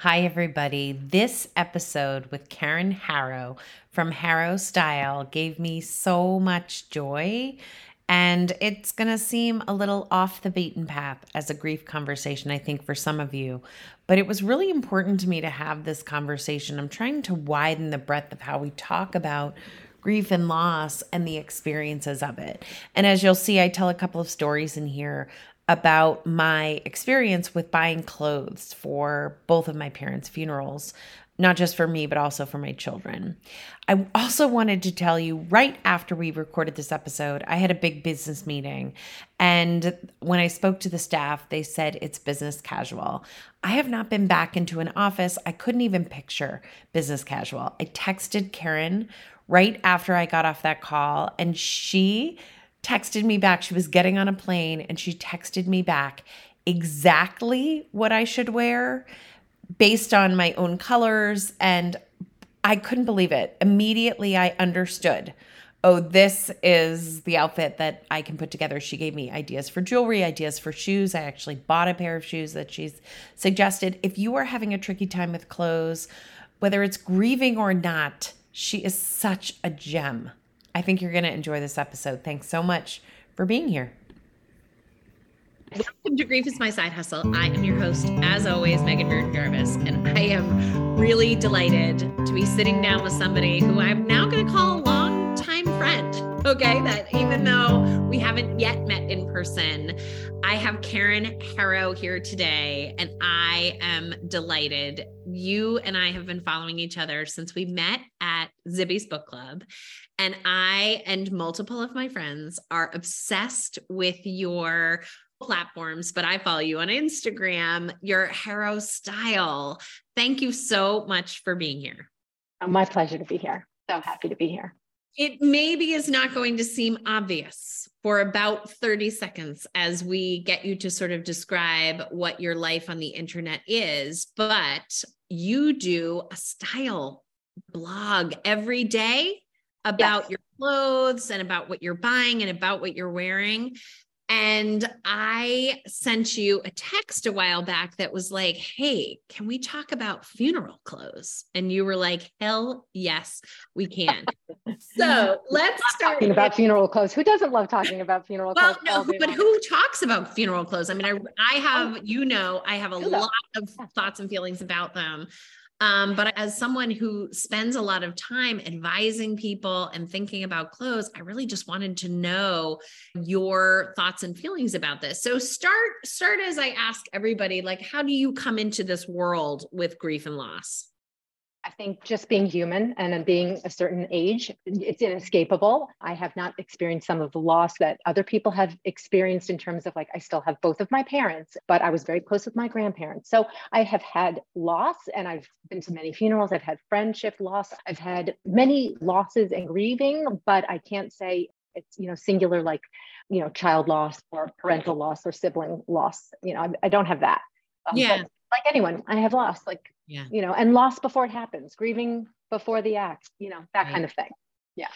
Hi, everybody. This episode with Karen Harrow from Harrow Style gave me so much joy. And it's going to seem a little off the beaten path as a grief conversation, I think, for some of you. But it was really important to me to have this conversation. I'm trying to widen the breadth of how we talk about grief and loss and the experiences of it. And as you'll see, I tell a couple of stories in here about my experience with buying clothes for both of my parents' funerals, not just for me, but also for my children. I also wanted to tell you right after we recorded this episode, I had a big business meeting. And when I spoke to the staff, they said it's business casual. I have not been back into an office. I couldn't even picture business casual. I texted Karen right after I got off that call, and she texted me back. She was getting on a plane and she texted me back exactly what I should wear based on my own colors. And I couldn't believe it. Immediately, I understood. Oh, this is the outfit that I can put together. She gave me ideas for jewelry, ideas for shoes. I actually bought a pair of shoes that she's suggested. If you are having a tricky time with clothes, whether it's grieving or not, she is such a gem. I think you're going to enjoy this episode. Thanks so much for being here. Welcome to Grief is My Side Hustle. I am your host, as always, Meghan Riordan Jarvis, and I am really delighted to be sitting down with somebody who I'm now going to call a long-time friend. Okay, that even though we haven't yet met in person, I have Karen Harrow here today, and I am delighted. You and I have been following each other since we met at Zibby's Book Club. And I and multiple of my friends are obsessed with your platforms, but I follow you on Instagram, your Harrow style. Thank you so much for being here. Oh, my pleasure to be here. So happy to be here. It maybe is not going to seem obvious for about 30 seconds as we get you to sort of describe what your life on the internet is, but you do a style blog every day about yes. your clothes and about what you're buying and about what you're wearing. And I sent you a text a while back that was like, Hey, can we talk about funeral clothes? And you were like, Hell yes, we can. so let's start talking about funeral clothes. Who doesn't love talking about funeral well, clothes? No, but long? who talks about funeral clothes? I mean, I, I oh. have, you know, I have a lot of thoughts and feelings about them. Um, but as someone who spends a lot of time advising people and thinking about clothes, I really just wanted to know your thoughts and feelings about this. So start start as I ask everybody, like, how do you come into this world with grief and loss? I think just being human and being a certain age, it's inescapable. I have not experienced some of the loss that other people have experienced in terms of like, I still have both of my parents, but I was very close with my grandparents. So I have had loss and I've been to many funerals. I've had friendship loss. I've had many losses and grieving, but I can't say it's, you know, singular like, you know, child loss or parental loss or sibling loss. You know, I, I don't have that. Um, yeah. Like anyone, I have lost like yeah you know and loss before it happens grieving before the act you know that right. kind of thing yeah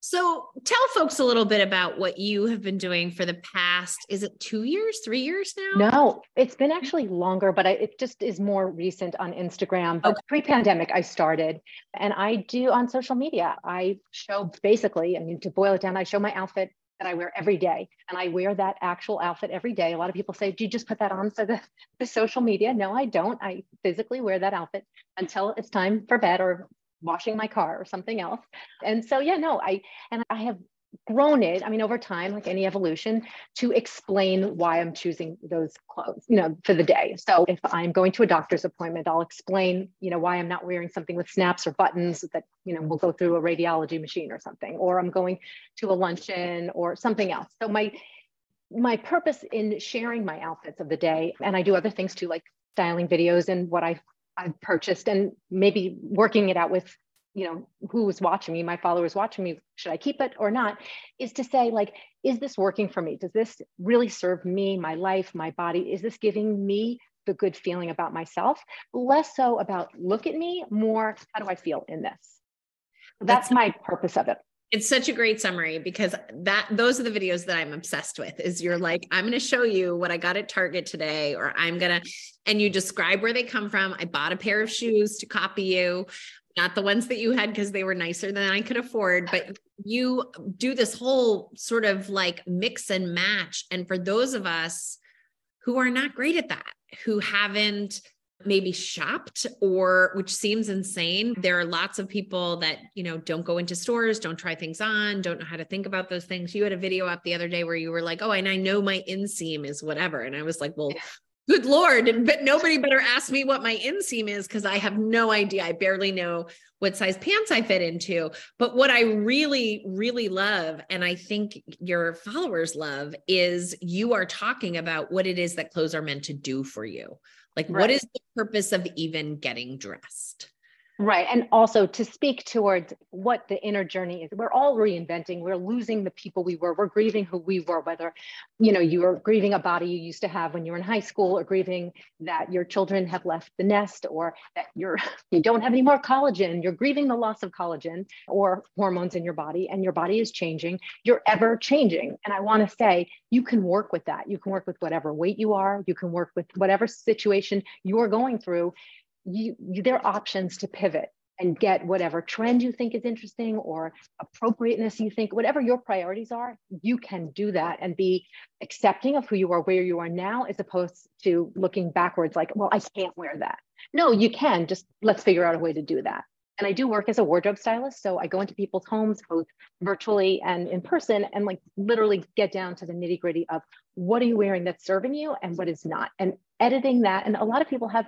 so tell folks a little bit about what you have been doing for the past is it two years three years now no it's been actually longer but I, it just is more recent on instagram but okay. pre-pandemic i started and i do on social media i show basically i mean to boil it down i show my outfit that I wear every day. And I wear that actual outfit every day. A lot of people say, Do you just put that on for the, the social media? No, I don't. I physically wear that outfit until it's time for bed or washing my car or something else. And so, yeah, no, I, and I have grown it i mean over time like any evolution to explain why i'm choosing those clothes you know for the day. So if i'm going to a doctor's appointment i'll explain you know why i'm not wearing something with snaps or buttons that you know will go through a radiology machine or something or i'm going to a luncheon or something else. So my my purpose in sharing my outfits of the day and i do other things too like styling videos and what i've I've purchased and maybe working it out with you know who was watching me my followers watching me should i keep it or not is to say like is this working for me? Does this really serve me my life my body? Is this giving me the good feeling about myself? Less so about look at me more how do i feel in this? That's, that's my purpose of it. It's such a great summary because that those are the videos that I'm obsessed with. Is you're like, I'm going to show you what I got at Target today, or I'm going to, and you describe where they come from. I bought a pair of shoes to copy you, not the ones that you had because they were nicer than I could afford, but you do this whole sort of like mix and match. And for those of us who are not great at that, who haven't maybe shopped or which seems insane there are lots of people that you know don't go into stores don't try things on don't know how to think about those things. You had a video up the other day where you were like oh and i know my inseam is whatever. And i was like well good lord but nobody better ask me what my inseam is because i have no idea i barely know what size pants i fit into but what i really really love and i think your followers love is you are talking about what it is that clothes are meant to do for you like, right. what is the purpose of even getting dressed? Right. And also to speak towards what the inner journey is. We're all reinventing. We're losing the people we were. We're grieving who we were, whether, you know, you are grieving a body you used to have when you were in high school or grieving that your children have left the nest or that you're you don't have any more collagen. You're grieving the loss of collagen or hormones in your body and your body is changing. You're ever changing. And I want to say you can work with that. You can work with whatever weight you are. You can work with whatever situation you're going through you, you there are options to pivot and get whatever trend you think is interesting or appropriateness you think whatever your priorities are you can do that and be accepting of who you are where you are now as opposed to looking backwards like well i can't wear that. No you can just let's figure out a way to do that. And i do work as a wardrobe stylist so i go into people's homes both virtually and in person and like literally get down to the nitty gritty of what are you wearing that's serving you and what is not. And editing that and a lot of people have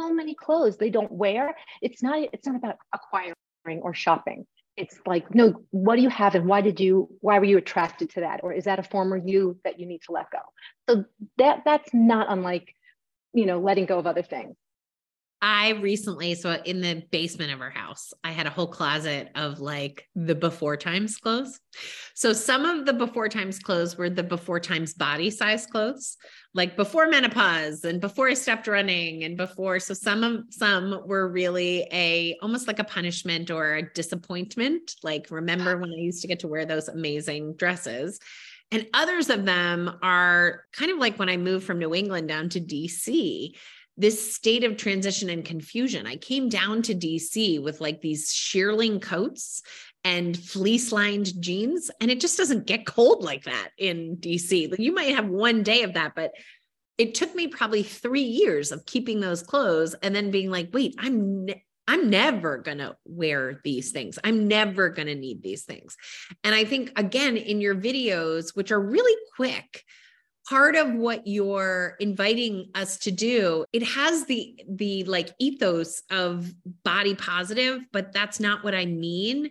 so many clothes they don't wear. It's not it's not about acquiring or shopping. It's like, no, what do you have and why did you why were you attracted to that? Or is that a former you that you need to let go? So that that's not unlike, you know, letting go of other things. I recently, so in the basement of our house, I had a whole closet of like the before times clothes. So some of the before times clothes were the before times body size clothes, like before menopause and before I stopped running and before. So some of some were really a almost like a punishment or a disappointment. Like remember when I used to get to wear those amazing dresses. And others of them are kind of like when I moved from New England down to DC this state of transition and confusion. I came down to DC with like these shearling coats and fleece lined jeans, and it just doesn't get cold like that in DC. You might have one day of that, but it took me probably three years of keeping those clothes and then being like, wait, I'm ne- I'm never going to wear these things. I'm never going to need these things. And I think, again, in your videos, which are really quick, part of what you're inviting us to do it has the the like ethos of body positive but that's not what i mean.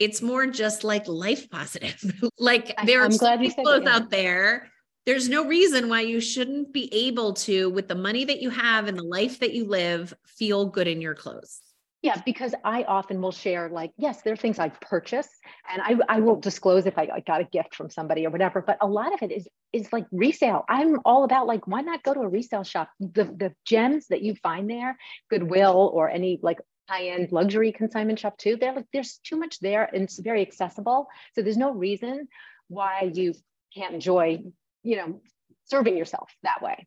It's more just like life positive. Like there are so clothes yeah. out there there's no reason why you shouldn't be able to with the money that you have and the life that you live feel good in your clothes yeah, because I often will share like, yes, there are things I purchase and I, I will disclose if I, I got a gift from somebody or whatever, but a lot of it is is like resale. I'm all about like, why not go to a resale shop? The the gems that you find there, Goodwill or any like high-end luxury consignment shop too, they're like there's too much there and it's very accessible. So there's no reason why you can't enjoy, you know, serving yourself that way.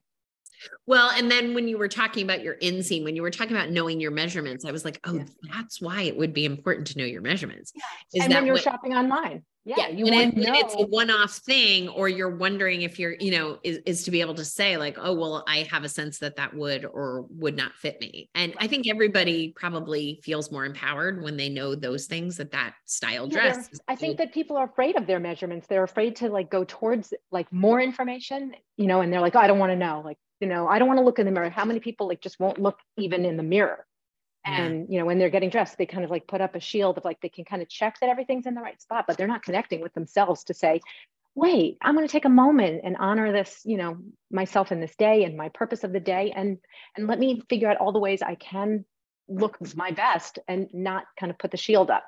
Well, and then when you were talking about your inseam, when you were talking about knowing your measurements, I was like, oh, yeah. that's why it would be important to know your measurements. Yeah. Is and when you're what, shopping online. Yeah, yeah. you and it, it's a one-off thing, or you're wondering if you're, you know, is, is to be able to say like, oh, well, I have a sense that that would or would not fit me. And I think everybody probably feels more empowered when they know those things that that style dress. Yeah, I think that people are afraid of their measurements. They're afraid to like go towards like more information, you know, and they're like, oh, I don't want to know. Like you know i don't want to look in the mirror. How many people like just won't look even in the mirror? And you know when they're getting dressed they kind of like put up a shield of like they can kind of check that everything's in the right spot but they're not connecting with themselves to say wait i'm going to take a moment and honor this you know myself in this day and my purpose of the day and and let me figure out all the ways i can look my best and not kind of put the shield up.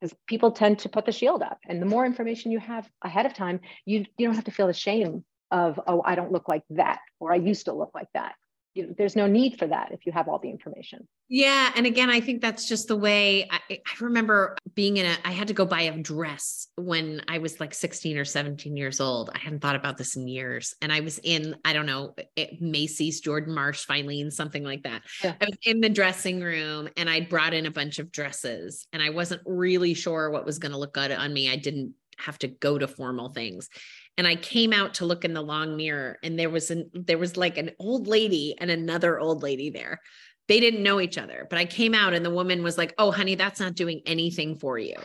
Because people tend to put the shield up and the more information you have ahead of time you you don't have to feel the shame of, oh, I don't look like that, or I used to look like that. you, there's no need for that if you have all the information. Yeah. And again, I think that's just the way I, I, remember being in a, I had to go buy a dress when I was like 16 or 17 years old. I hadn't thought about this in years. And I was in, I don't know, eh, Macy's, Jordan Marsh, Filene, something like that. Yeah. I was in the dressing room and I brought in a bunch of dresses and I wasn't really sure what was going to look good on me. I didn't have to go to formal things and I came out to look in the long mirror and there was an there was like an old lady and another old lady there. They didn't know each other, but I came out and the woman was like, "Oh, honey, that's not doing anything for you."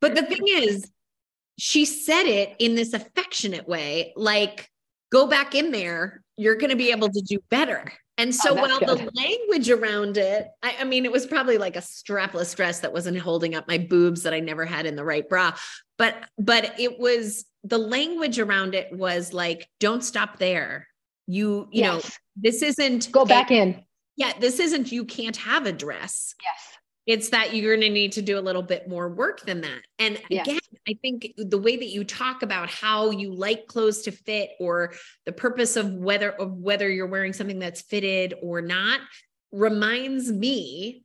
But the thing is, she said it in this affectionate way, like, "Go back in there. You're going to be able to do better." And so oh, while good. the language around it, I, I, mean, it was probably like a strapless dress that wasn't holding up my boobs that I never had in the right bra, but but it was the language around it was like, don't stop there. You, you yes. know, this isn't go back a, in. Yeah, this isn't you can't have a dress. Yes. It's that you're going to need to do a little bit more work than that. And yes. again, I think the way that you talk about how you like clothes to fit or the purpose of whether of whether you're wearing something that's fitted or not reminds me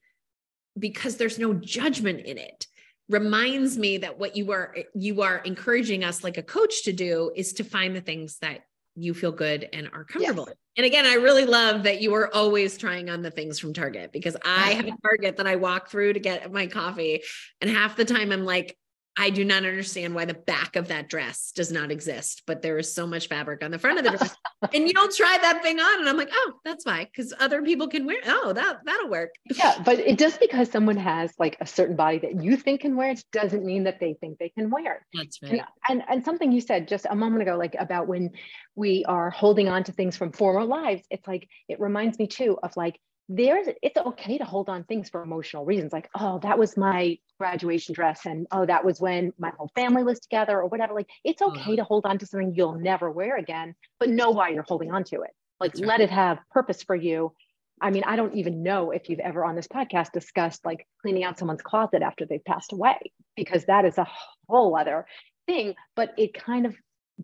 because there's no judgment in it reminds me that what you are you are encouraging us like a coach to do is to find the things that you feel good and are comfortable yes. And again, I really love that you are always trying on the things from Target because I have a Target that I walk through to get my coffee. And half the time I'm like, I do not understand why the back of that dress does not exist, but there is so much fabric on the front of the dress. and you'll try that thing on, and I'm like, oh, that's fine, because other people can wear. Oh, that that'll work. Yeah, but it just because someone has like a certain body that you think can wear it doesn't mean that they think they can wear it. That's right. And, and and something you said just a moment ago, like about when we are holding on to things from former lives, it's like it reminds me too of like there's it's okay to hold on things for emotional reasons like oh that was my graduation dress and oh that was when my whole family was together or whatever like it's okay uh-huh. to hold on to something you'll never wear again but know why you're holding on to it like That's let right. it have purpose for you i mean i don't even know if you've ever on this podcast discussed like cleaning out someone's closet after they've passed away because that is a whole other thing but it kind of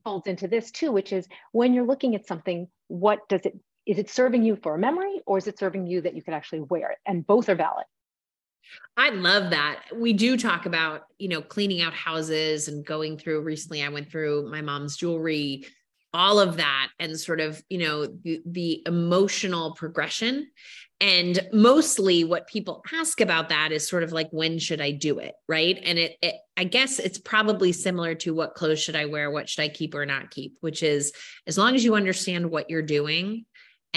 folds into this too which is when you're looking at something what does it is it serving you for a memory or is it serving you that you could actually wear it? And both are valid. I love that. We do talk about, you know, cleaning out houses and going through recently I went through my mom's jewelry, all of that and sort of, you know, the, the emotional progression. And mostly what people ask about that is sort of like when should I do it, right? And it, it I guess it's probably similar to what clothes should I wear, what should I keep or not keep, which is as long as you understand what you're doing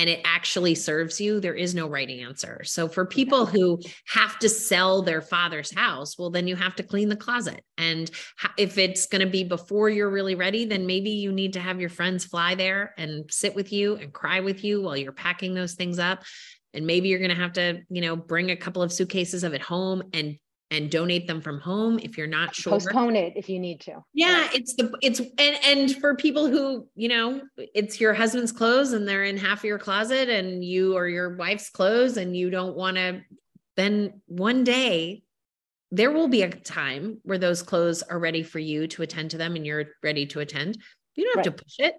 and it actually serves you, there is no right answer. So for people who have to sell their father's house, well, then you have to clean the closet. And if it's going to be before you're really ready, then maybe you need to have your friends fly there and sit with you and cry with you while you're packing those things up. And maybe you're going to have to, you know, bring a couple of suitcases of it home and and donate them from home if you're not sure. Postpone it if you need to. Yeah it's the it's and and for people who you know it's your husband's clothes and they're in half of your closet and you or your wife's clothes and you don't want to then one day there will be a time where those clothes are ready for you to attend to them and you're ready to attend. You don't have right. to push it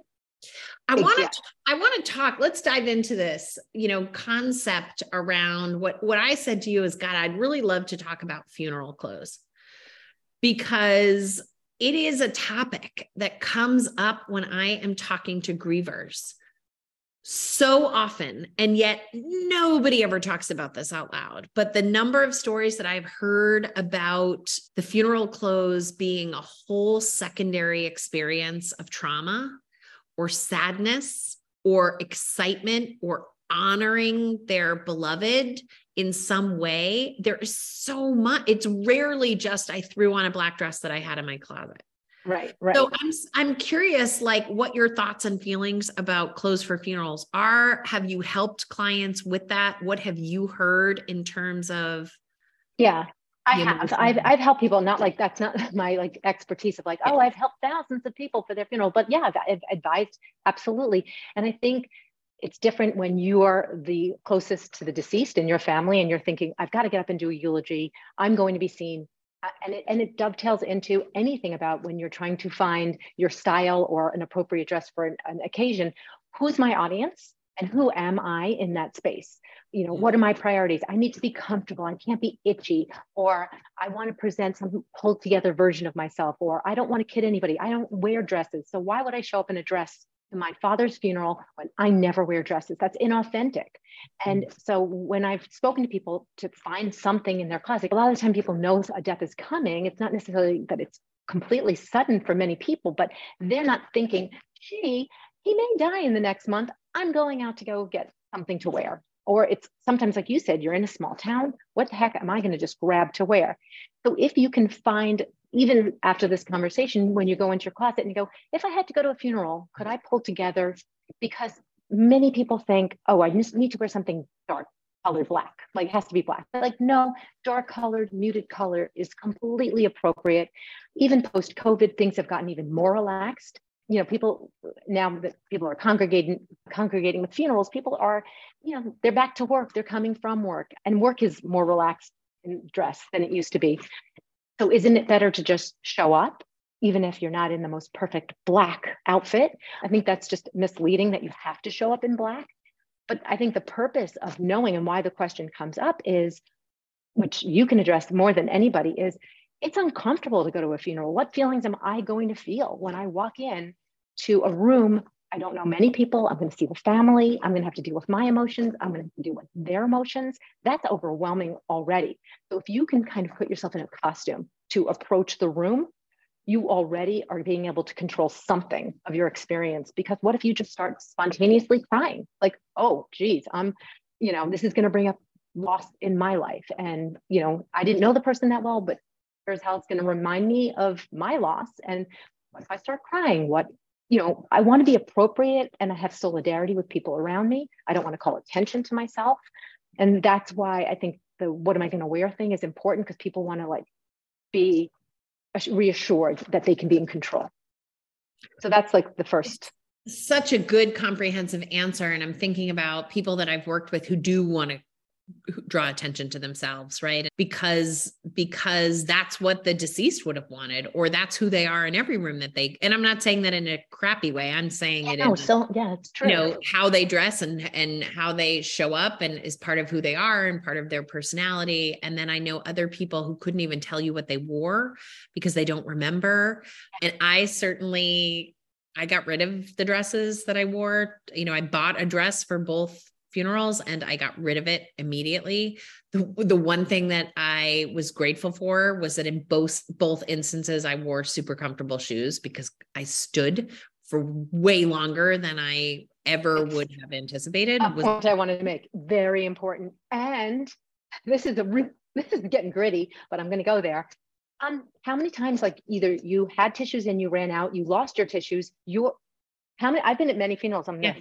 I want to I want to talk let's dive into this you know concept around what what I said to you is god I'd really love to talk about funeral clothes. Because it is a topic that comes up when I am talking to grievers so often and yet nobody ever talks about this out loud. But the number of stories that i've heard about the funeral clothes being a whole secondary experience of trauma or sadness or excitement or honoring their beloved in some way there is so much it's rarely just i threw on a black dress that i had in my closet. Right right. So i'm i'm curious like what your thoughts and feelings about clothes for funerals are. Have you helped clients with that? What have you heard in terms of yeah I have. I've, I've helped people, not like that's not my like expertise of like, oh, I've helped thousands of people for their funeral. But yeah, I've, I've advised absolutely. And I think it's different when you are the closest to the deceased in your family and you're thinking, I've got to get up and do a eulogy. I'm going to be seen. Uh, and it, and it dovetails into anything about when you're trying to find your style or an appropriate dress for an, an occasion. Who's my audience? And who am I in that space? You know, what are mm-hmm. my priorities? I need to be comfortable. I can't be itchy, or I want to present some pulled together version of myself, or I don't want to kid anybody. I don't wear dresses. So why would I show up in a dress to my father's funeral when I never wear dresses? That's inauthentic. And mm. so when I've spoken to people to find something in their closet, a lot of the time people know a death is coming. It's not necessarily that it's completely sudden for many people, but they're not thinking, gee, he may die in the next month. I'm going out to go get something to wear. Or it's sometimes, like you said, you're in a small town. What the heck am I going to just grab to wear? So if you can find, even after this conversation, when you go into your closet and you go, if I had to go to a funeral, could I pull together? Because many people think, oh, I just need to wear something dark colored black, like it has to be black. But like, no, dark colored, muted color is completely appropriate. Even post COVID, things have gotten even more relaxed you know people now that people are congregating congregating with funerals people are you know they're back to work they're coming from work and work is more relaxed in dress than it used to be. So isn't it better to just show up even if you're not in the most perfect black outfit? I think that's just misleading that you have to show up in black. But i think the purpose of knowing and why the question comes up is which you can address more than anybody is it's uncomfortable to go to a funeral. What feelings am I going to feel when I walk in to a room. I don't know many people. I'm going to see the family. I'm going to have to deal with my emotions. I'm going to deal with their emotions. That's overwhelming already. So if you can kind of put yourself in a costume to approach the room, you already are being able to control something of your experience. Because what if you just start spontaneously crying? Like, oh, geez, I'm, you know, this is going to bring up loss in my life. And, you know, I didn't know the person that well, but here's how it's going to remind me of my loss. And if I start crying? What you know, I want to be appropriate and I have solidarity with people around me. I don't want to call attention to myself. And that's why I think the what am I going to wear thing is important because people want to like be reassured that they can be in control. So that's like the first. Such a good comprehensive answer. And I'm thinking about people that I've worked with who do want to draw attention to themselves right? Because because that's what the deceased would have wanted or that's who they are in every room that they and i'm not saying that in a crappy way. I'm saying yeah, it no, in, so yeah it's true you know how they dress and and how they show up and is part of who they are and part of their personality. And then i know other people who couldn't even tell you what they wore because they don't remember. And i certainly I got rid of the dresses that I wore. You know, I bought a dress for both funerals and I got rid of it immediately. The, the one thing that I was grateful for was that in both both instances I wore super comfortable shoes because I stood for way longer than I ever would have anticipated. A point I wanted to make very important. And this is a re- this is getting gritty, but I'm going to go there. Um, how many times like either you had tissues and you ran out, you lost your tissues, you how many I've been at many funerals, I'm yeah.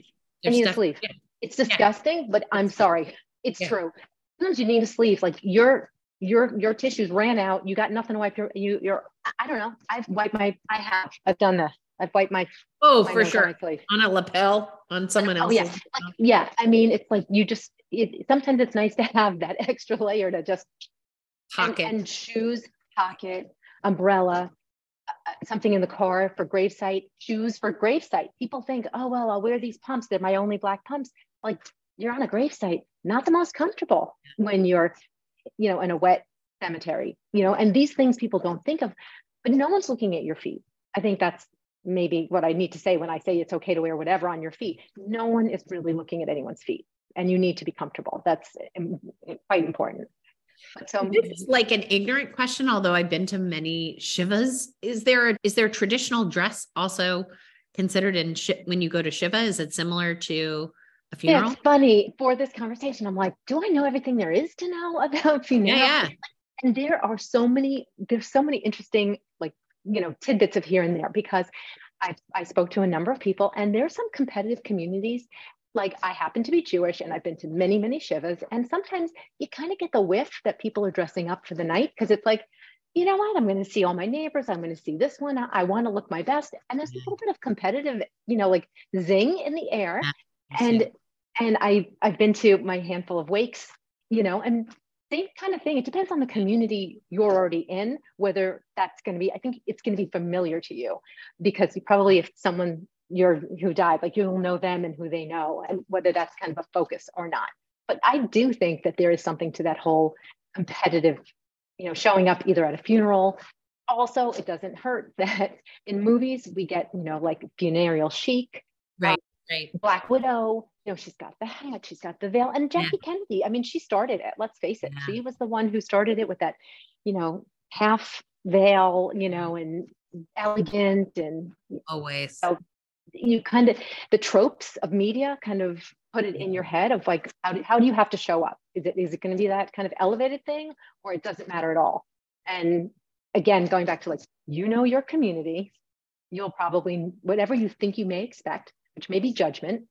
I need a sleeve. Yeah. It's disgusting, yeah. but I'm sorry. It's yeah. true. Sometimes you need a sleeve. Like your your your tissues ran out. You got nothing to wipe your you your I don't know. I've wiped my I have. I've done this. I've wiped my oh my for sure on, a lapel on someone else. Oh, yeah. Like, yeah. I mean, it's like you just it, sometimes it's nice to have that extra layer to just pocket and, and shoes, pocket, umbrella, uh, something in the car for gravesite, shoes for gravesite. People think, oh well, I'll wear these pumps. They're my only black pumps like you're on a gravesite, not the most comfortable when you're, you know, in a wet cemetery, you know, and these things people don't think of, but no one's looking at your feet. I think that's maybe what I need to say when I say it's okay to wear whatever on your feet. No one is really looking at anyone's feet and you need to be comfortable. That's quite important. So this is like an ignorant question, although I've been to many Shivas. Is there a, is there traditional dress also considered in sh- when you go to Shiva? Is it similar to a funeral? Yeah, it's funny for this conversation. I'm like, do I know everything there is to know about funeral? Yeah, yeah. And there are so many, there's so many interesting, like, you know, tidbits of here and there because I, I spoke to a number of people and there's some competitive communities. Like I happen to be Jewish and I've been to many, many Shivas. And sometimes you kind of get the whiff that people are dressing up for the night because it's like, you know what? I'm going to see all my neighbors. I'm going to see this one. I, I want to look my best. And there's a little bit of competitive, you know, like zing in the air. And and I I've been to my handful of wakes, you know, and same kind of thing. It depends on the community you're already in, whether that's going to be. I think it's going to be familiar to you, because you probably if someone you're who died like you'll know them and who they know and whether that's kind of a focus or not but i do think that there is something to that whole competitive you know showing up either at a funeral also it doesn't hurt that in movies we get you know like funereal chic right right. Black widow you know she's got the hat she's got the veil and jackie yeah. kennedy i mean she started it let's face it. Yeah. she was the one who started it with that you know half veil you know and elegant and always. you, know, you kind of the tropes of media kind of put it in your head of like how do, how do you have to show up? Is it is it going to be that kind of elevated thing or it doesn't matter at all? And again going back to like you know your community you'll probably whatever you think you may expect which may be judgment.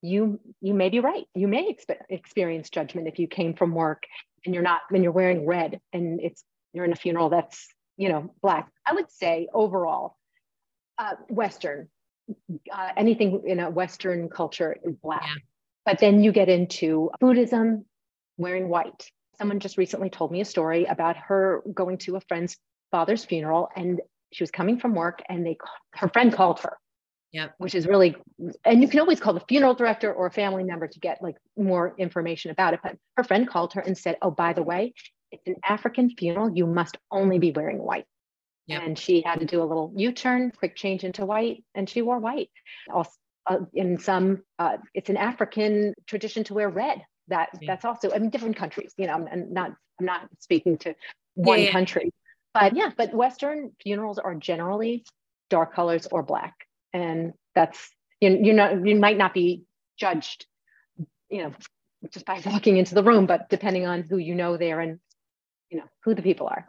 You you may be right. You may expe- experience judgment if you came from work and you're not and you're wearing red and it's you're in a funeral that's you know black. I would say overall uh, western uh, anything in a western culture is black. Yeah. but then you get into buddhism wearing white. Someone just recently told me a story about her going to a friend's father's funeral and she was coming from work and they her friend called her yeah which is really and you can always call the funeral director or a family member to get like more information about it but her friend called her and said oh by the way it's an african funeral you must only be wearing white yep. and she had to do a little u-turn quick change into white and she wore white also uh, in some uh, it's an african tradition to wear red that yeah. that's also i mean different countries you know i'm not i'm not speaking to one yeah, yeah. country but yeah, but Western funerals are generally dark colors or black. And that's, you, you know, you might not be judged, you know, just by walking into the room, but depending on who you know there and, you know, who the people are.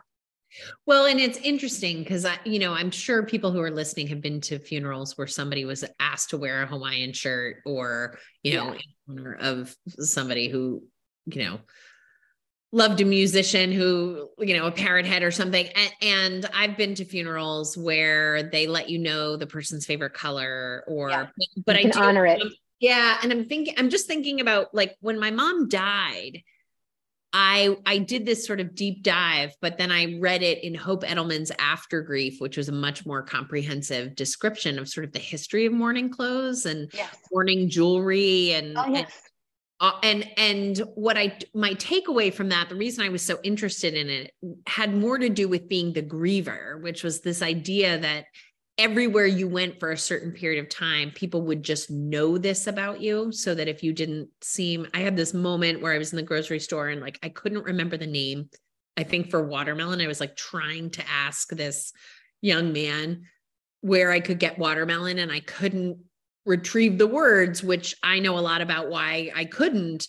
Well, and it's interesting because I, you know, I'm sure people who are listening have been to funerals where somebody was asked to wear a Hawaiian shirt or, you know, yeah. in honor of somebody who, you know, loved a musician who you know a parrot head or something and, and, i've been to funerals where they let you know the person's favorite color or yeah. but, i do, honor it yeah and i'm thinking i'm just thinking about like when my mom died i i did this sort of deep dive but then i read it in hope edelman's after grief which was a much more comprehensive description of sort of the history of mourning clothes and yes. mourning jewelry and, oh, yes uh, and and what i my takeaway from that the reason i was so interested in it had more to do with being the griever which was this idea that everywhere you went for a certain period of time people would just know this about you so that if you didn't seem i had this moment where i was in the grocery store and like i couldn't remember the name i think for watermelon i was like trying to ask this young man where i could get watermelon and i couldn't retrieve the words, which I know a lot about why I couldn't.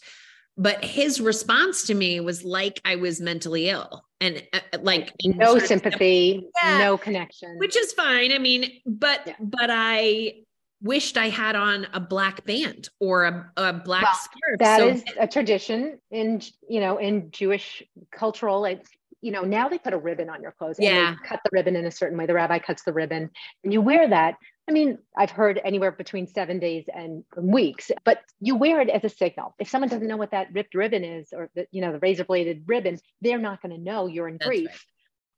But his response to me was like I was mentally ill and uh, uh like no sympathy, yeah, no connection, which is fine. I mean, but yeah. but I wished I had on a black band or a, a black well, scarf. That so- is a tradition in you know in Jewish cultural. It's you know now they put a ribbon on your clothes. Yeah, cut the ribbon in a certain way. The rabbi cuts the ribbon, and you wear that. I mean, I've heard anywhere between seven days and weeks, but you wear it as a signal. If someone doesn't know what that ripped ribbon is, or the, you know, the razor bladed ribbon, they're not going to know you're in That's grief.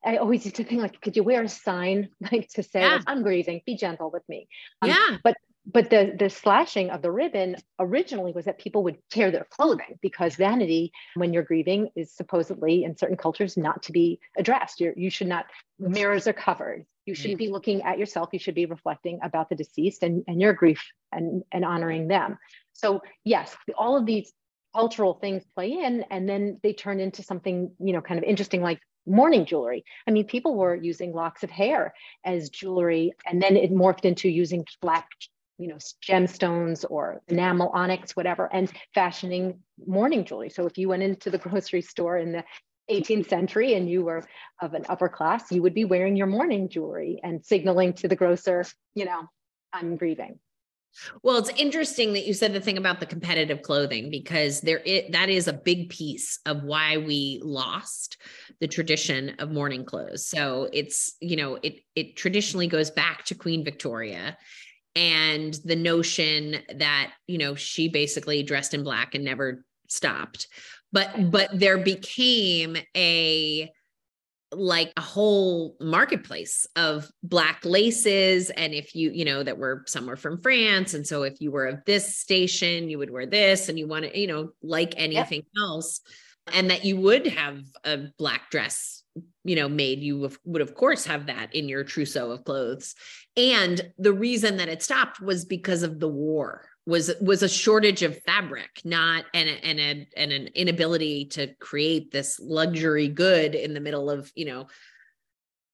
Right. I always used to think like, could you wear a sign like to say, yeah. I'm grieving, be gentle with me. Um, yeah. But but the the slashing of the ribbon originally was that people would tear their clothing because vanity when you're grieving is supposedly in certain cultures not to be addressed. You're, you should not mirrors are covered. You shouldn't mm. be looking at yourself. You should be reflecting about the deceased and, and your grief and, and honoring them. So yes all of these cultural things play in and then they turn into something you know kind of interesting like mourning jewelry. I mean, people were using locks of hair as jewelry, and then it morphed into using black you know, gemstones or enamel onyx, whatever, and fashioning mourning jewelry. So if you went into the grocery store in the 18th century and you were of an upper class, you would be wearing your mourning jewelry and signaling to the grocer, you know, I'm grieving. Well, it's interesting that you said the thing about the competitive clothing because there it, that is a big piece of why we lost the tradition of mourning clothes. So it's, you know, it it traditionally goes back to Queen Victoria and the notion that you know she basically dressed in black and never stopped. But but there became a like a whole marketplace of black laces. And if you you know that were somewhere from france. And so if you were of this station you would wear this and you want to you know like anything yep. else. And that you would have a black dress you know made you would of course have that in your trousseau of clothes. And the reason that it stopped was because of the war was was a shortage of fabric not and and a, and an inability to create this luxury good in the middle of you know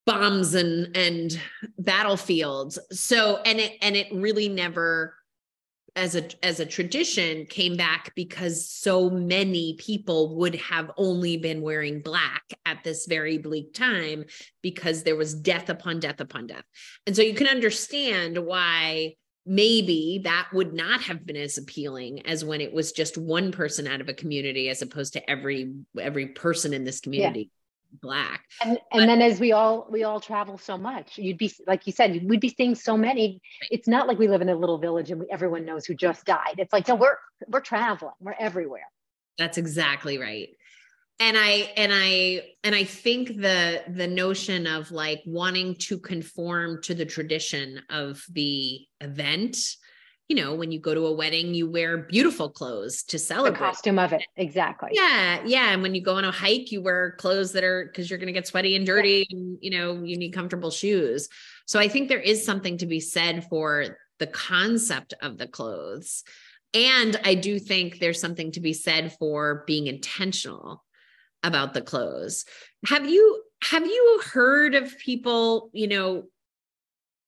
bombs and and battlefields. So and it and it really never as a as a tradition came back because so many people would have only been wearing black at this very bleak time because there was death upon death upon death and so you can understand why maybe that would not have been as appealing as when it was just one person out of a community as opposed to every every person in this community. Black. And and but, then as we all we all travel so much you'd be like you said we'd be seeing so many. It's not like we live in a little village and we, everyone knows who just died. It's like no we're we're traveling. We're everywhere. That's exactly right. And i and i and i think the the notion of like wanting to conform to the tradition of the event you know when you go to a wedding you wear beautiful clothes to celebrate the costume of it exactly yeah yeah and when you go on a hike you wear clothes that are because you're going to get sweaty and dirty yeah. and you know you need comfortable shoes so i think there is something to be said for the concept of the clothes and i do think there's something to be said for being intentional about the clothes. Have you have you heard of people, you know,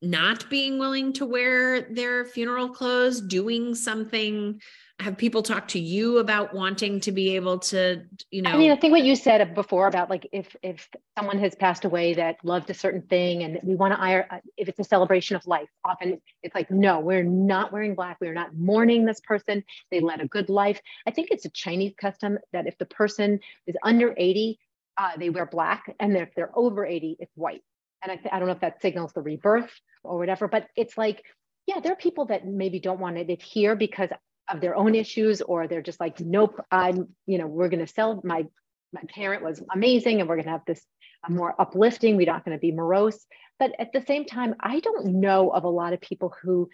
not being willing to wear their funeral clothes, doing something. Have people talked to you about wanting to be able to you know i mean i think what you said before about like if if someone has passed away that loved a certain thing and we want to if it's a celebration of life often it's like no we're not wearing black. We're not mourning this person. They led a good life. I think it's a chinese custom that if the person is under 80 uh, they wear black and if they're over 80 it's white and I, th- I don't know if that signals the rebirth or whatever but it's like yeah, there are people that maybe don't want to adhere because of their own issues or they're just like nope i'm you know we're going to sell my my parent was amazing and we're going to have this more uplifting we're not going to be morose. But at the same time i don't know of a lot of people who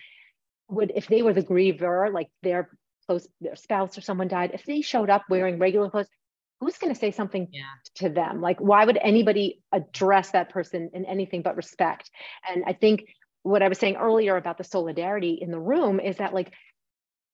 would if they were the griever like their close their spouse or someone died if they showed up wearing regular clothes who's going to say something yeah. to them? Like why would anybody address that person in anything but respect? And i think what i was saying earlier about the solidarity in the room is that like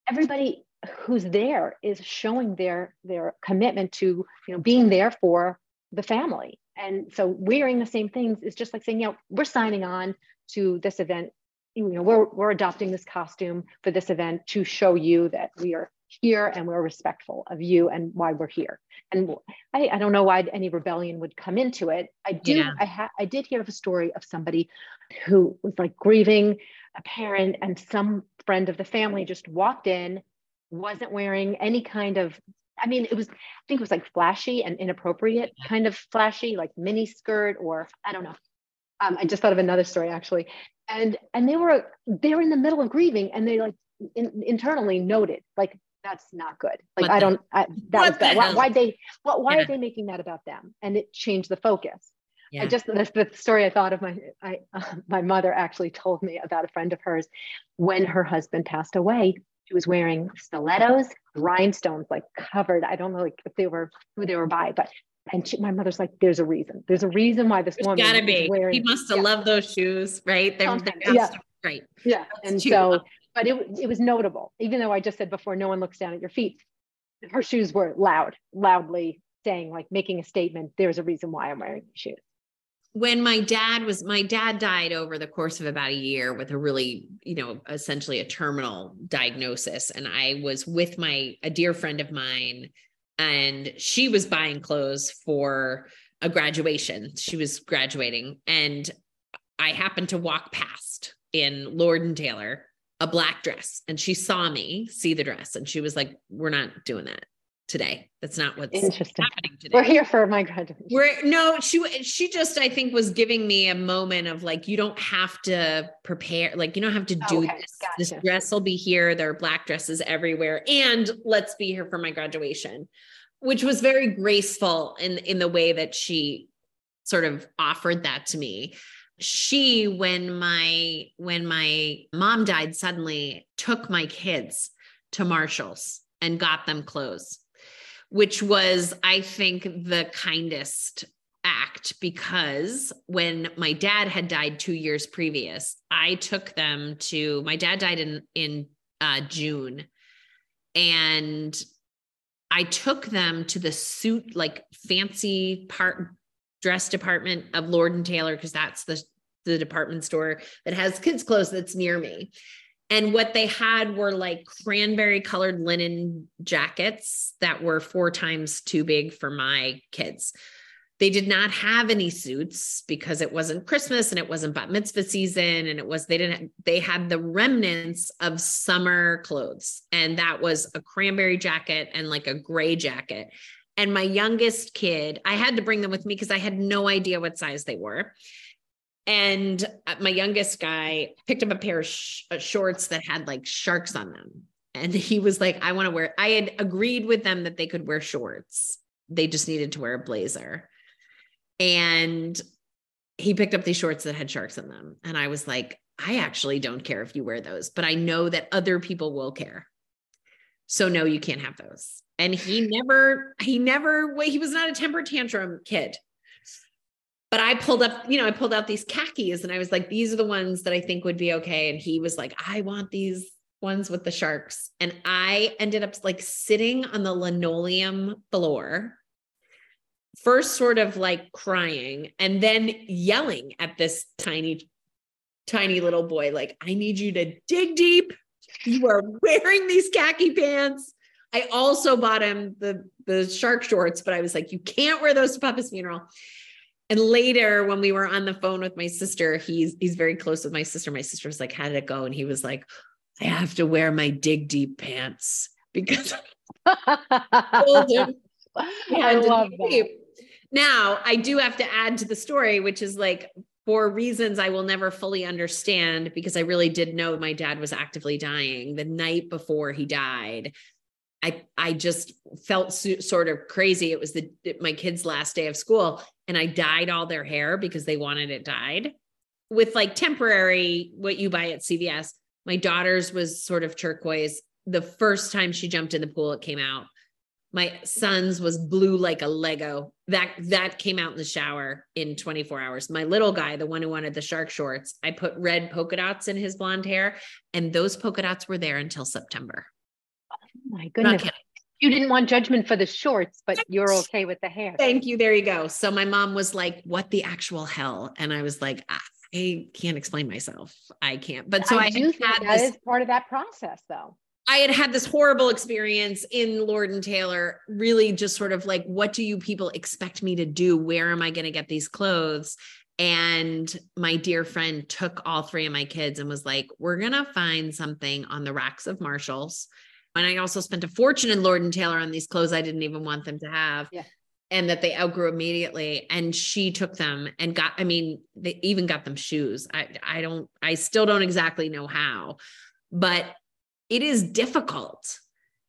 everybody who's there is showing their their commitment to you know being there for the family. And so wearing the same things is just like saying you know we're signing on to this event. You know we're, we're adopting this costume for this event to show you that we are here and we're respectful of you and why we're here and i, I don't know why any rebellion would come into it i do yeah. i ha- i did hear of a story of somebody who was like grieving a parent and some friend of the family just walked in, wasn't wearing any kind of I mean, it was, I think it was like flashy and inappropriate kind of flashy, like mini skirt or I don't know. Um, I just thought of another story actually. And and they were they were in the middle of grieving and they like in, internally noted like that's not good. Like I don't I, that was bad. Why, why they what why yeah. are they making that about them? And it changed the focus. Yeah. I just that's the story I thought of my I uh, my mother actually told me about a friend of hers when her husband passed away. She was wearing stilettos, rhinestones like covered. I don't know like if they were who they were by, but and she, my mother's like, "There's a reason. There's a reason why this There's woman gotta be. Wearing, he must have yeah. loved those shoes, right? They're, they're yeah, right. Yeah, and so, but it it was notable. Even though I just said before, no one looks down at your feet. Her shoes were loud, loudly saying like making a statement. There's a reason why I'm wearing these shoes when my dad was my dad died over the course of about a year with a really you know essentially a terminal diagnosis and i was with my a dear friend of mine and she was buying clothes for a graduation she was graduating and i happened to walk past in lord and taylor a black dress and she saw me see the dress and she was like we're not doing that today. That's not what's Interesting. happening today. We're here for my graduation. We're no, she she just I think was giving me a moment of like you don't have to prepare, like you don't have to oh, do okay, this. Gotcha. This dress will be here. There are black dresses everywhere, and let's be here for my graduation, which was very graceful in in the way that she sort of offered that to me she when my when my mom died suddenly took my kids to Marshalls and got them clothes which was i think the kindest act because when my dad had died 2 years previous i took them to my dad died in in uh, June. And I took them to the suit like fancy part dress department of Lord and Taylor because that's the the department store that has kids clothes that's near me. And what they had were like cranberry colored linen jackets that were four times too big for my kids. They did not have any suits because it wasn't Christmas and it wasn't bat mitzvah season. And it was, they didn't, they had the remnants of summer clothes. And that was a cranberry jacket and like a gray jacket. And my youngest kid, I had to bring them with me because I had no idea what size they were. And uh, my youngest guy picked up a pair of sh- uh, shorts that had like sharks on them. And he was like, I want to wear, I had agreed with them that they could wear shorts. They just needed to wear a blazer. And he picked up these shorts that had sharks in them. And I was like, I actually don't care if you wear those, but I know that other people will care. So no, you can't have those and he never he never he was not a temper tantrum kid. But i pulled up you know i pulled out these khakis and i was like these are the ones that i think would be okay. And he was like i want these ones with the sharks. And i ended up like sitting on the linoleum floor first sort of like crying and then yelling at this tiny tiny little boy like i need you to dig deep. You are wearing these khaki pants I also bought him the the shark shorts, but I was like, you can't wear those to Papa's funeral. And later, when we were on the phone with my sister, he's he's very close with my sister. My sister was like, "How did it go?" And he was like, "I have to wear my dig deep pants because I told him I love that. Now, I do have to add to the story, which is like for reasons I will never fully understand, because I really did know my dad was actively dying the night before he died. I I just felt so, sort of crazy. It was the my kids' last day of school, and I dyed all their hair because they wanted it dyed with like temporary what you buy at CVS. My daughter's was sort of turquoise. The first time she jumped in the pool, it came out. My son's was blue like a Lego. That that came out in the shower in 24 hours. My little guy, the one who wanted the shark shorts, I put red polka dots in his blonde hair, and those polka dots were there until September my goodness. You didn't want judgment for the shorts, but you're okay with the hair. Thank you. There you go. So my mom was like, What the actual hell? And I was like, I can't explain myself. I can't. But so I, I do think that this, is part of that process, though. I had had this horrible experience in Lord and Taylor, really just sort of like, what do you people expect me to do? Where am I going to get these clothes? And my dear friend took all three of my kids and was like, we're going to find something on the racks of Marshalls and I also spent a fortune in Lord and Taylor on these clothes I didn't even want them to have. Yeah. And that they outgrew immediately. And she took them and got, I mean, they even got them shoes. I, I don't, I still don't exactly know how, but it is difficult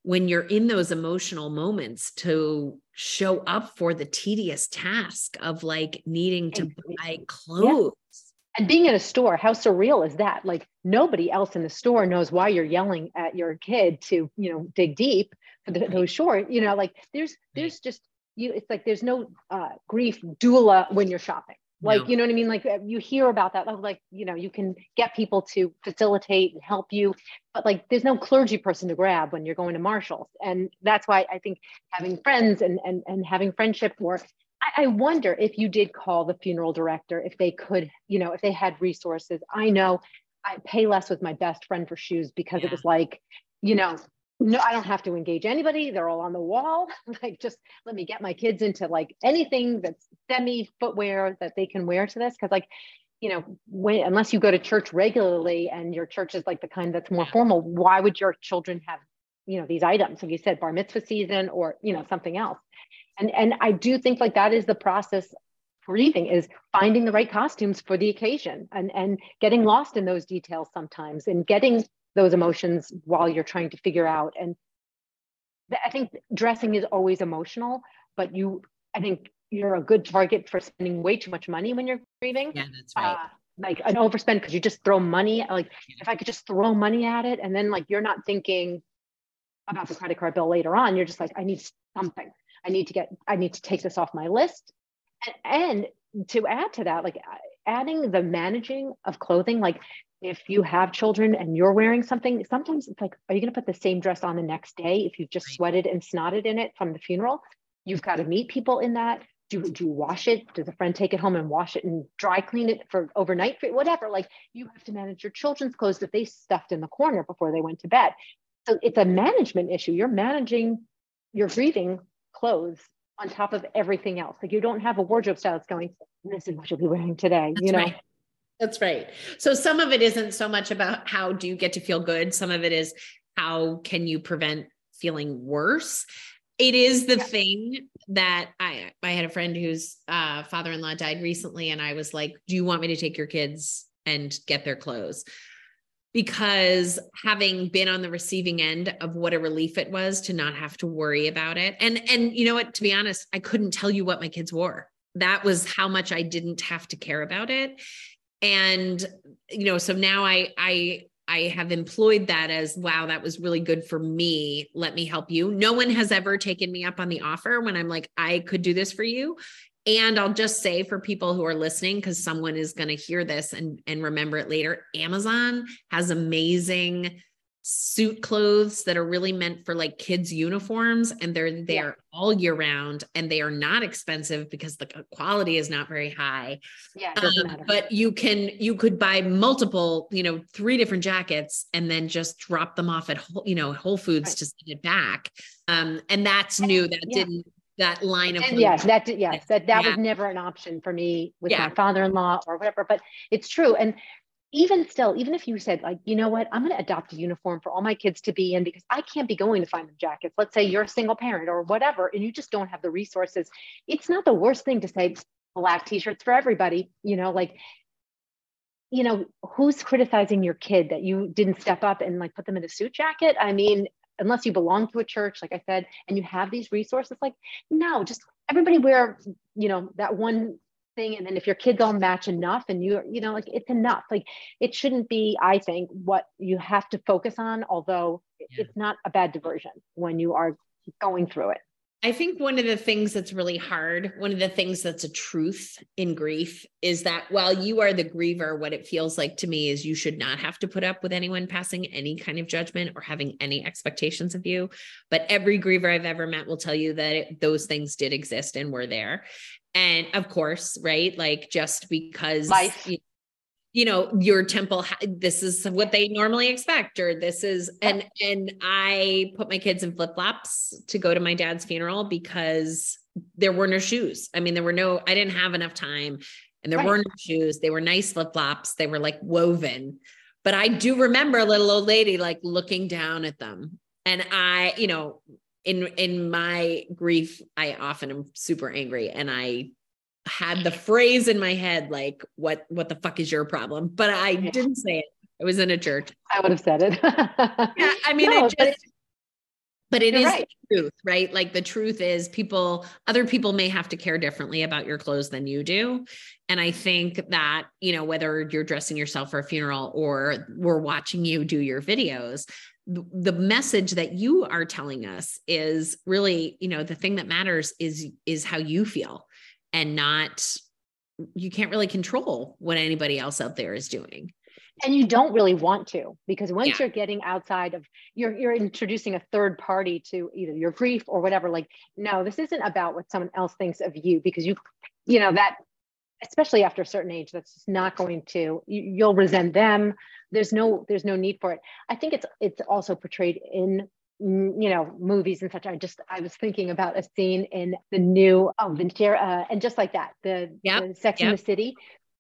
when you're in those emotional moments to show up for the tedious task of like needing to buy clothes and being in a store how surreal is that? Like nobody else in the store knows why you're yelling at your kid to you know dig deep for the, those short you know like there's there's just you it's like there's no uh, grief doula when you're shopping. Like no. you know what i mean? Like uh, you hear about that like, you know you can get people to facilitate and help you but like there's no clergy person to grab when you're going to marshalls. And that's why i think having friends and and, and having friendship work I, wonder if you did call the funeral director, if they could, you know, if they had resources. I know I Payless with my best friend for shoes because yeah. it was like, you know, no, I don't have to engage anybody. They're all on the wall. like, just let me get my kids into like anything that's semi footwear that they can wear to this. Cause like, you know, when, unless you go to church regularly and your church is like the kind that's more formal, why would your children have, you know, these items? Like you said, bar mitzvah season or, you know, something else and and i do think like that is the process grieving is finding the right costumes for the occasion and and getting lost in those details sometimes and getting those emotions while you're trying to figure out and i think dressing is always emotional but you i think you're a good target for spending way too much money when you're grieving. Yeah, that's right. Uh, like an overspend because you just throw money like yeah. if I could just throw money at it and then like you're not thinking about the credit card bill later on, you're just like, I need something. I need to get, I need to take this off my list. And, and to add to that, like adding the managing of clothing, like if you have children and you're wearing something, sometimes it's like, are you going to put the same dress on the next day if you've just sweated and snotted in it from the funeral? You've got to meet people in that. Do, do you wash it? Does a friend take it home and wash it and dry clean it for overnight? Whatever. Like you have to manage your children's clothes that they stuffed in the corner before they went to bed. So it's a management issue. You're managing your grieving clothes on top of everything else. Like you don't have a wardrobe style that's going, this is what you'll be wearing today, that's you know? Right. That's right. So some of it isn't so much about how do you get to feel good. Some of it is how can you prevent feeling worse. It is the yeah. thing that I I had a friend whose uh, father-in-law died recently, and I was like, "Do you want me to take your kids and get their clothes?" Because having been on the receiving end of what a relief it was to not have to worry about it, and and you know what, to be honest, I couldn't tell you what my kids wore. That was how much I didn't have to care about it. And you know so now i i i have employed that as wow that was really good for me. Let me help you. No one has ever taken me up on the offer when i'm like i could do this for you and i'll just say for people who are listening because someone is going to hear this and and remember it later amazon has amazing suit clothes that are really meant for like kids uniforms and they're there yeah. all year round and they are not expensive because the quality is not very high yeah um, but you can you could buy multiple you know three different jackets and then just drop them off at Whole you know whole foods right. to send it back um and that's new that yeah. didn't that line of yes that yes that that yeah. was never an option for me with my father-in-law or whatever but it's true and even still, even if you said, like, you know what, I'm going to adopt a uniform for all my kids to be in because I can't be going to find them jackets. Let's say you're a single parent or whatever, and you just don't have the resources. It's not the worst thing to say black t-shirts for everybody, you know, like, you know, who's criticizing your kid that you didn't step up and like put them in a suit jacket? I mean, unless you belong to a church, like I said, and you have these resources, like, no, just everybody wear, you know, that one thing and then if your kids all match enough and you are you know like it's enough like it shouldn't be i think what you have to focus on although yeah. it's not a bad diversion when you are going through it I think one of the things that's really hard, one of the things that's a truth in grief is that while you are the griever, what it feels like to me is you should not have to put up with anyone passing any kind of judgment or having any expectations of you. But every griever I've ever met will tell you that it, those things did exist and were there and of course right like just because life you, you know your temple this is what they normally expect or this is and and i put my kids in flip-flops to go to my dad's funeral because there were no shoes. I mean there were no i didn't have enough time and there right. were no shoes. They were nice flip-flops. They were like woven. But i do remember a little old lady like looking down at them. And i you know in in my grief i often am super angry and i had the phrase in my head like what what the fuck is your problem? But i yeah. didn't say it. I was in a church. I would have said it. Yeah i mean no, it just, but, but it is right. the truth right? Like the truth is people other people may have to care differently about your clothes than you do. And i think that you know whether you're dressing yourself for a funeral or we're watching you do your videos the message that you are telling us is really you know the thing that matters is is how you feel and not you can't really control what anybody else out there is doing. And you don't really want to because once yeah. you're getting outside of you're you're introducing a third party to either your grief or whatever like no this isn't about what someone else thinks of you because you you know that especially after a certain age that's just not going to you, you'll resent them. There's no there's no need for it. I think it's it's also portrayed in you know movies and such i just i was thinking about a scene in the new oh Ventura, uh, and just like that the, yep. the sex yep. in the city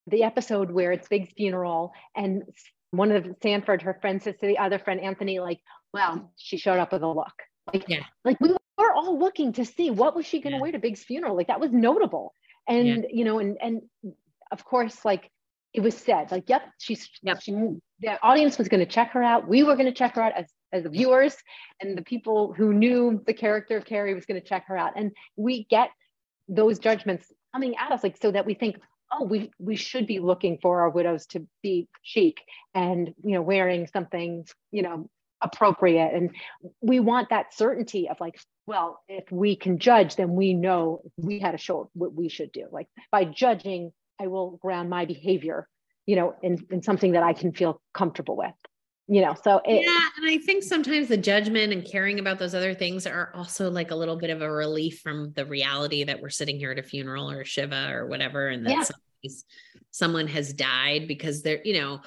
the episode where it's big's funeral and one of the Stanford her friend says to the other friend anthony like well she showed up with a look like yeah. like we were all looking to see what was she going to yeah. wear to big's funeral like that was notable and yeah. you know and and of course like it was said like yep she's yep. she the audience was going to check her out we were going to check her out as as the viewers and the people who knew the character of carrie was going to check her out. And we get those judgments coming at us like so that we think oh we we should be looking for our widows to be chic and you know wearing something you know appropriate. And we want that certainty of like well if we can judge then we know we had to show what we should do. Like by judging i will ground my behavior you know in, in something that i can feel comfortable with you know so it, yeah and i think sometimes the judgment and caring about those other things are also like a little bit of a relief from the reality that we're sitting here at a funeral or a shiva or whatever and that yeah. someone has died because they're you know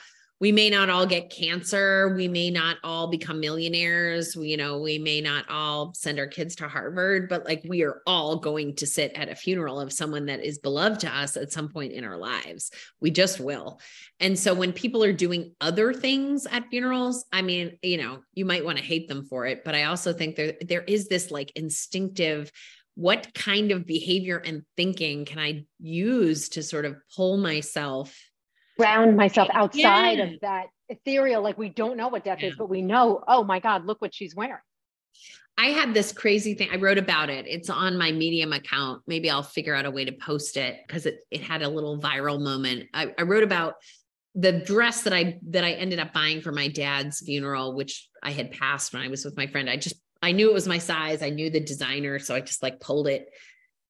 we may not all get cancer. We may not all become millionaires. We, you know we may not all send our kids to harvard but like we are all going to sit at a funeral of someone that is beloved to us at some point in our lives. We just will. And so when people are doing other things at funerals i mean you know you might want to hate them for it but i also think there there is this like instinctive what kind of behavior and thinking can i use to sort of pull myself ground myself outside yeah. of that ethereal like we don't know what death yeah. is but we know oh my god look what she's wearing I had this crazy thing. I wrote about it. It's on my Medium account. Maybe I'll figure out a way to post it because it it had a little viral moment. I, I, wrote about the dress that I that I ended up buying for my dad's funeral, which I had passed when I was with my friend. I just I knew it was my size. I knew the designer, so I just like pulled it,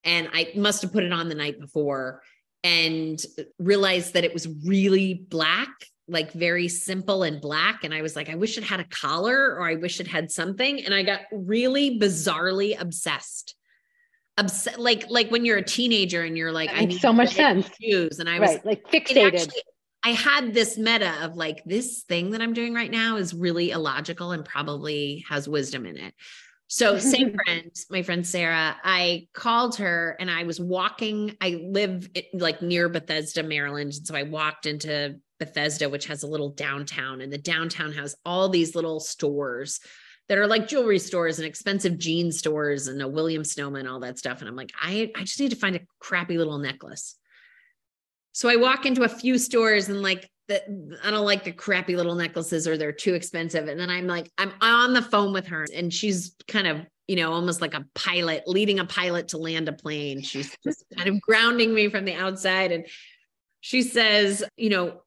and I must have put it on the night before and realized that it was really black like very simple and black. And i was like i wish it had a collar or i wish it had something. And i got really bizarrely obsessed. Upset like like when you're a teenager and you're like i need so much sense. shoes. And i was right, like fixated. actually, i had this meta of like this thing that i'm doing right now is really illogical and probably has wisdom in it so same friend, my friend Sarah, I called her and I was walking. I live like near Bethesda, Maryland. And so I walked into Bethesda, which has a little downtown, and the downtown has all these little stores that are like jewelry stores and expensive jean stores and a Williams Sonoma, all that stuff. And I'm like, I, I just need to find a crappy little necklace. So I walk into a few stores and like that I don't like the crappy little necklaces or they're too expensive. And then I'm like, I'm on the phone with her and she's kind of, you know, almost like a pilot, leading a pilot to land a plane. She's just kind of grounding me from the outside. And she says, you know,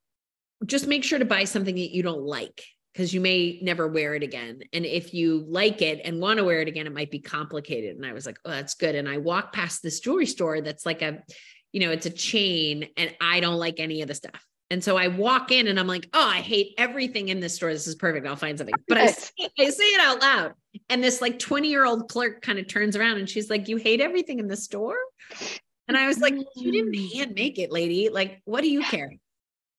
just make sure to buy something that you don't like because you may never wear it again. And if you like it and want to wear it again, it might be complicated. And I was like, oh, that's good. And I walk past this jewelry store that's like a, you know, it's a chain and I don't like any of the stuff. And so I walk in and I'm like, oh, I hate everything in this store. This is perfect. I'll find something. But I say, I say it out loud. And this like 20 year old clerk kind of turns around and she's like, you hate everything in the store? And I was like, you didn't mm. hand make it, lady. Like, what do you care?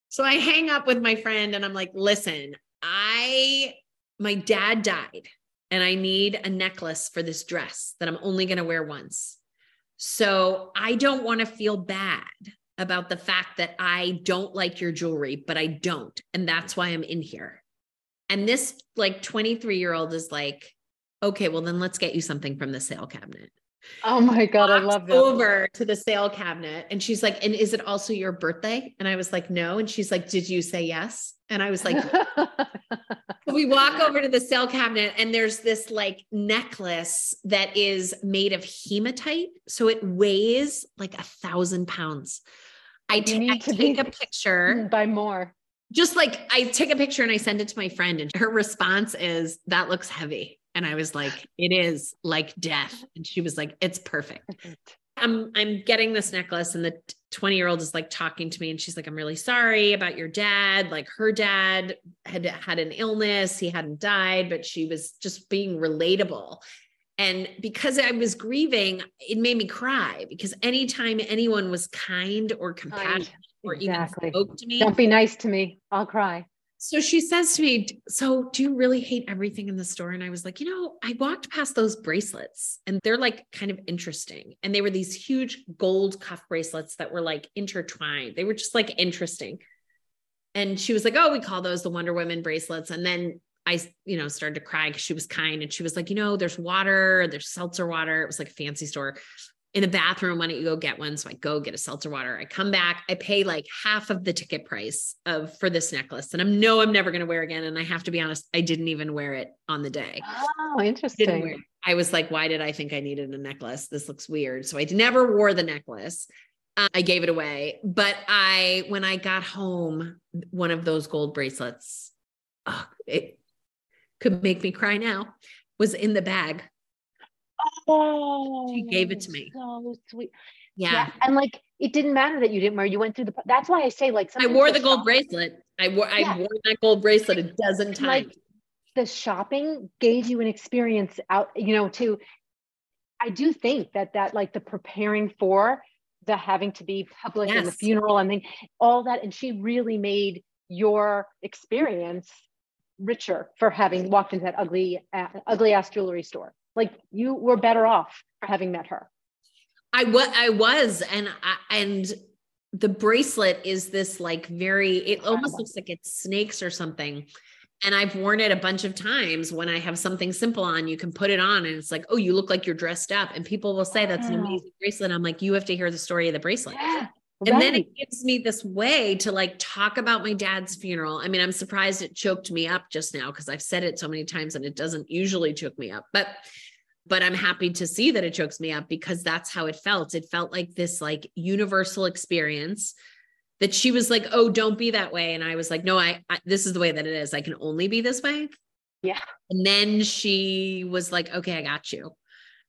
So I hang up with my friend and I'm like, listen, I, my dad died and I need a necklace for this dress that I'm only going to wear once. So I don't want to feel bad about the fact that I don't like your jewelry, but I don't. And that's why I'm in here. And this like 23 year old is like, okay, well, then let's get you something from the sale cabinet. Oh my God, I love that. Over to the sale cabinet. And she's like, and is it also your birthday? And I was like, no. And she's like, did you say yes? And I was like, we walk over to the sale cabinet and there's this like necklace that is made of hematite. So it weighs like a thousand pounds. I, t- I take a picture. Buy more. Just like I take a picture and I send it to my friend, and her response is, That looks heavy. And I was like, It is like death. And she was like, It's perfect. I'm I'm getting this necklace and the 20 year old is like talking to me and she's like I'm really sorry about your dad like her dad had had an illness he hadn't died but she was just being relatable and because I was grieving it made me cry because anytime anyone was kind or compassionate or exactly. even spoke to me don't be nice to me I'll cry so she says to me, So do you really hate everything in the store? And I was like, You know, I walked past those bracelets and they're like kind of interesting. And they were these huge gold cuff bracelets that were like intertwined. They were just like interesting. And she was like, Oh, we call those the Wonder Women bracelets. And then I, you know, started to cry because she was kind and she was like, You know, there's water, there's seltzer water. It was like a fancy store in the bathroom. Why don't you go get one? So I go get a seltzer water. I come back. I pay like half of the ticket price of for this necklace, and I know I'm never going to wear again. And I have to be honest, I didn't even wear it on the day. Oh, interesting. I was like, why did I think I needed a necklace? This looks weird. So I never wore the necklace. Uh, I gave it away. But I, when I got home, one of those gold bracelets, oh, it could make me cry now, was in the bag. Oh, she gave it to me. So sweet. Yeah. yeah. And like, it didn't matter that you didn't wear, you went through the, that's why I say like, I wore the gold bracelet. I wore, yeah. I wore that gold bracelet a dozen times. Like, the shopping gave you an experience out, you know, to, I do think that that like the preparing for the having to be public yes. and the funeral and then all that. And she really made your experience richer for having walked into that ugly, uh, ugly ass jewelry store. Like you were better off for having met her. I was, I was, and I, and the bracelet is this like very, it almost looks like it's snakes or something. And I've worn it a bunch of times when I have something simple on, you can put it on and it's like, oh, you look like you're dressed up. And people will say that's an amazing bracelet. I'm like, you have to hear the story of the bracelet. Yeah, and then it gives me this way to like talk about my dad's funeral. I mean, I'm surprised it choked me up just now because I've said it so many times and it doesn't usually choke me up. But but I'm happy to see that it chokes me up because that's how it felt. It felt like this like universal experience that she was like, "Oh, don't be that way," and I was like, "No, I, I this is the way that it is. I can only be this way." Yeah. And then she was like, "Okay, I got you,"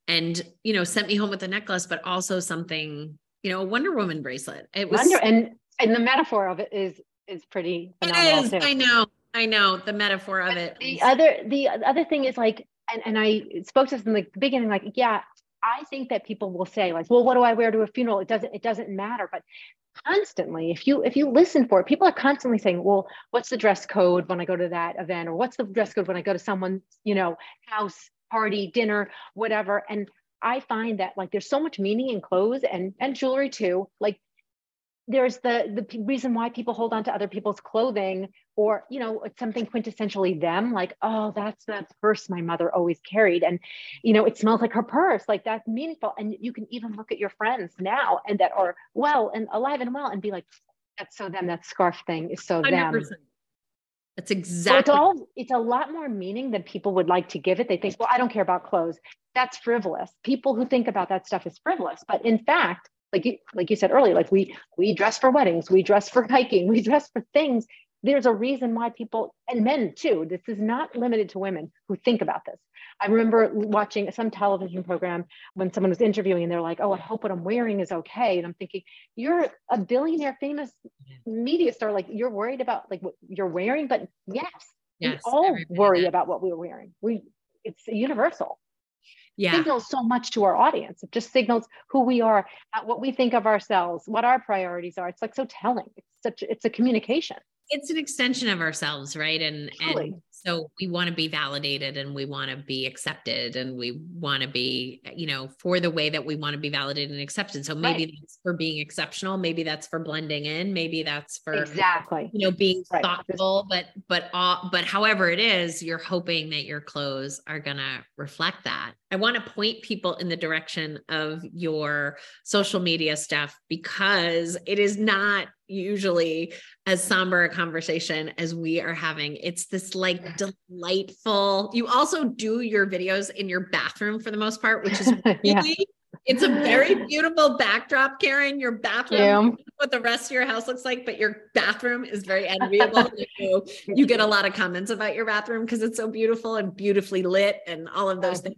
and you know, sent me home with a necklace, but also something, you know, a Wonder Woman bracelet. It was Wonder, and and the metaphor of it is is pretty. It is. Too. I know. I know the metaphor of it. The other the other thing is like, and and I spoke to this in the beginning, like, yeah, I think that people will say like, well, what do I wear to a funeral? It doesn't, it doesn't matter. But constantly if you if you listen for it people are constantly saying well what's the dress code when i go to that event or what's the dress code when i go to someone's you know house party dinner whatever and i find that like there's so much meaning in clothes and and jewelry too like there's the the reason why people hold on to other people's clothing or you know it's something quintessentially them like oh that's that purse my mother always carried and you know it smells like her purse like that's meaningful and you can even look at your friends now and that are well and alive and well and be like that's so them that scarf thing is so 100%. them that's exactly so it's all it's a lot more meaning than people would like to give it they think well i don't care about clothes that's frivolous people who think about that stuff is frivolous but in fact like you, like you said earlier, like we we dress for weddings, we dress for hiking, we dress for things. There's a reason why people and men too. This is not limited to women who think about this. I remember watching some television program when someone was interviewing and they're like, "Oh, I hope what I'm wearing is okay." And I'm thinking, "You're a billionaire, famous media star. Like you're worried about like what you're wearing." But yes, yes we all worry about what we're wearing. We it's universal yeah. It signals so much to our audience. It just signals who we are, uh, what we think of ourselves, what our priorities are. It's like so telling. It's such it's a communication. It's an extension of ourselves, right? And and so we want to be validated and we want to be accepted and we want to be you know for the way that we want to be validated and accepted so maybe right. that's for being exceptional maybe that's for blending in maybe that's for exactly you know being right. thoughtful but but all but however it is you're hoping that your clothes are going to reflect that i want to point people in the direction of your social media stuff because it is not usually as somber a conversation as we are having. It's this like delightful. You also do your videos in your bathroom for the most part, which is really yeah. it's a very beautiful backdrop, Karen. Your bathroom, yeah. what the rest of your house looks like, but your bathroom is very enviable. you, you, get a lot of comments about your bathroom because it's so beautiful and beautifully lit and all of those things.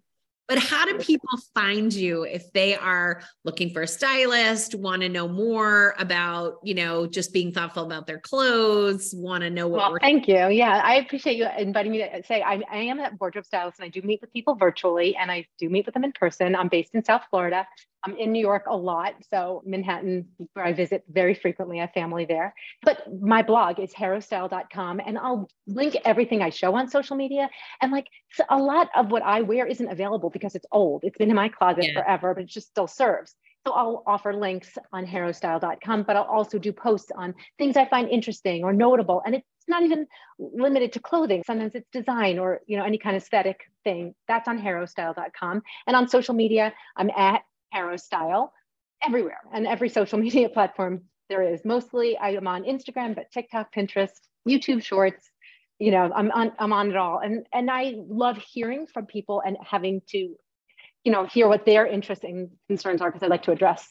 But how do people find you if they are looking for a stylist, want to know more about, you know, just being thoughtful about their clothes, want to know what well, thank you. Yeah, I appreciate you inviting me to say I, I am a wardrobe stylist and I do meet with people virtually and I do meet with them in person. I'm based in South Florida. I'm in New York a lot. So Manhattan, where I visit very frequently, I have family there. But my blog is harrowstyle.com and I'll link everything I show on social media. And like a lot of what I wear isn't available because it's old. It's been in my closet yeah. forever, but it just still serves. So I'll offer links on harrowstyle.com, but I'll also do posts on things I find interesting or notable. And it's not even limited to clothing. Sometimes it's design or you know any kind of aesthetic thing. That's on harrowstyle.com. And on social media, I'm at Harrow Style everywhere and every social media platform there is. Mostly I am on Instagram, but TikTok, Pinterest, YouTube Shorts. You know, I'm on I'm on it all, and and I love hearing from people and having to, you know, hear what their interests and concerns are because I like to address,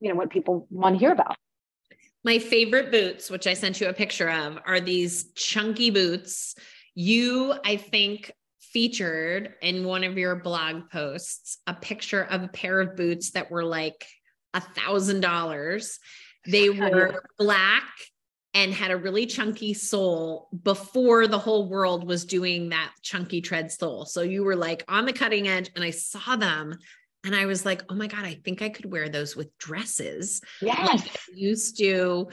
you know, what people want to hear about. My favorite boots, which I sent you a picture of, are these chunky boots. You, I think, featured in one of your blog posts a picture of a pair of boots that were like a thousand dollars. They were black and had a really chunky sole before the whole world was doing that chunky tread sole. So you were like on the cutting edge, and I saw them and I was like, oh my God, I think I could wear those with dresses. Yes. Like I used to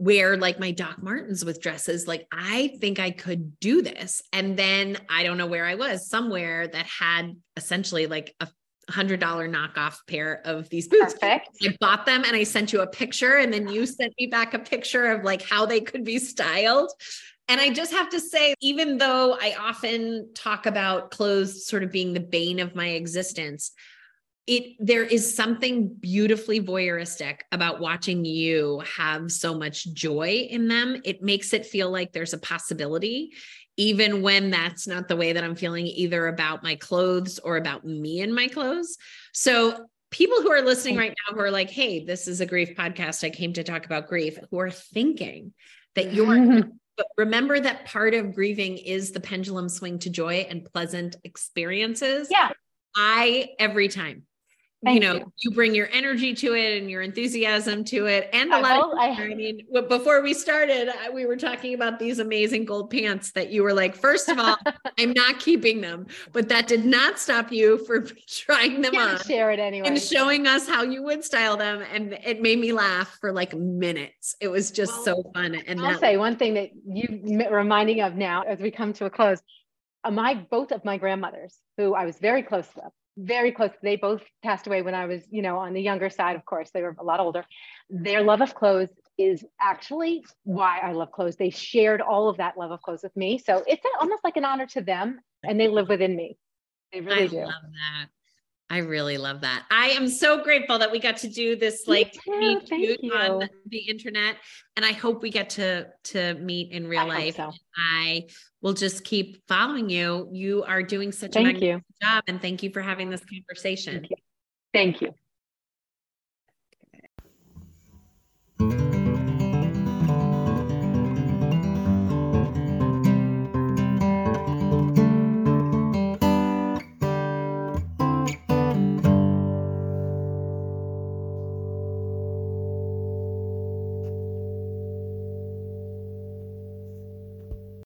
wear like my Doc Martens with dresses. Like, I think I could do this. And then I don't know where I was, somewhere that had essentially like a hundred dollar knockoff pair of these boots. Perfect. I bought them and I sent you a picture, and then you sent me back a picture of like how they could be styled. And I just have to say, even though I often talk about clothes sort of being the bane of my existence, it there is something beautifully voyeuristic about watching you have so much joy in them. It makes it feel like there's a possibility even when that's not the way that i'm feeling either about my clothes or about me and my clothes. So people who are listening right now who are like hey this is a grief podcast. I came to talk about grief who are thinking that you're but remember that part of grieving is the pendulum swing to joy and pleasant experiences. Yeah. I every time Thank you know you. you. bring your energy to it and your enthusiasm to it and a I lot will. of I- I mean before we started I- we were talking about these amazing gold pants that you were like first of all I'm not keeping them but that did not stop you from trying them on share it anyway. and showing us how you would style them and it made me laugh for like minutes it was just Well, so fun and I'll that say one thing that you reminding of now as we come to a close. Uh, my both of my grandmothers, who I was very close with, very close. They both passed away when I was, you know, on the younger side. Of course, they were a lot older. Their love of clothes is actually why I love clothes. They shared all of that love of clothes with me, so it's almost like an honor to them, and they live within me. They really do. I do. love that. I really love that. I am so grateful that we got to do this like meet thank cute on the internet, and I hope we get to to meet in real I life. so. I will just keep following you. You are doing such a Thank magnificent you. job, and thank you for having this conversation. Thank you. Thank you.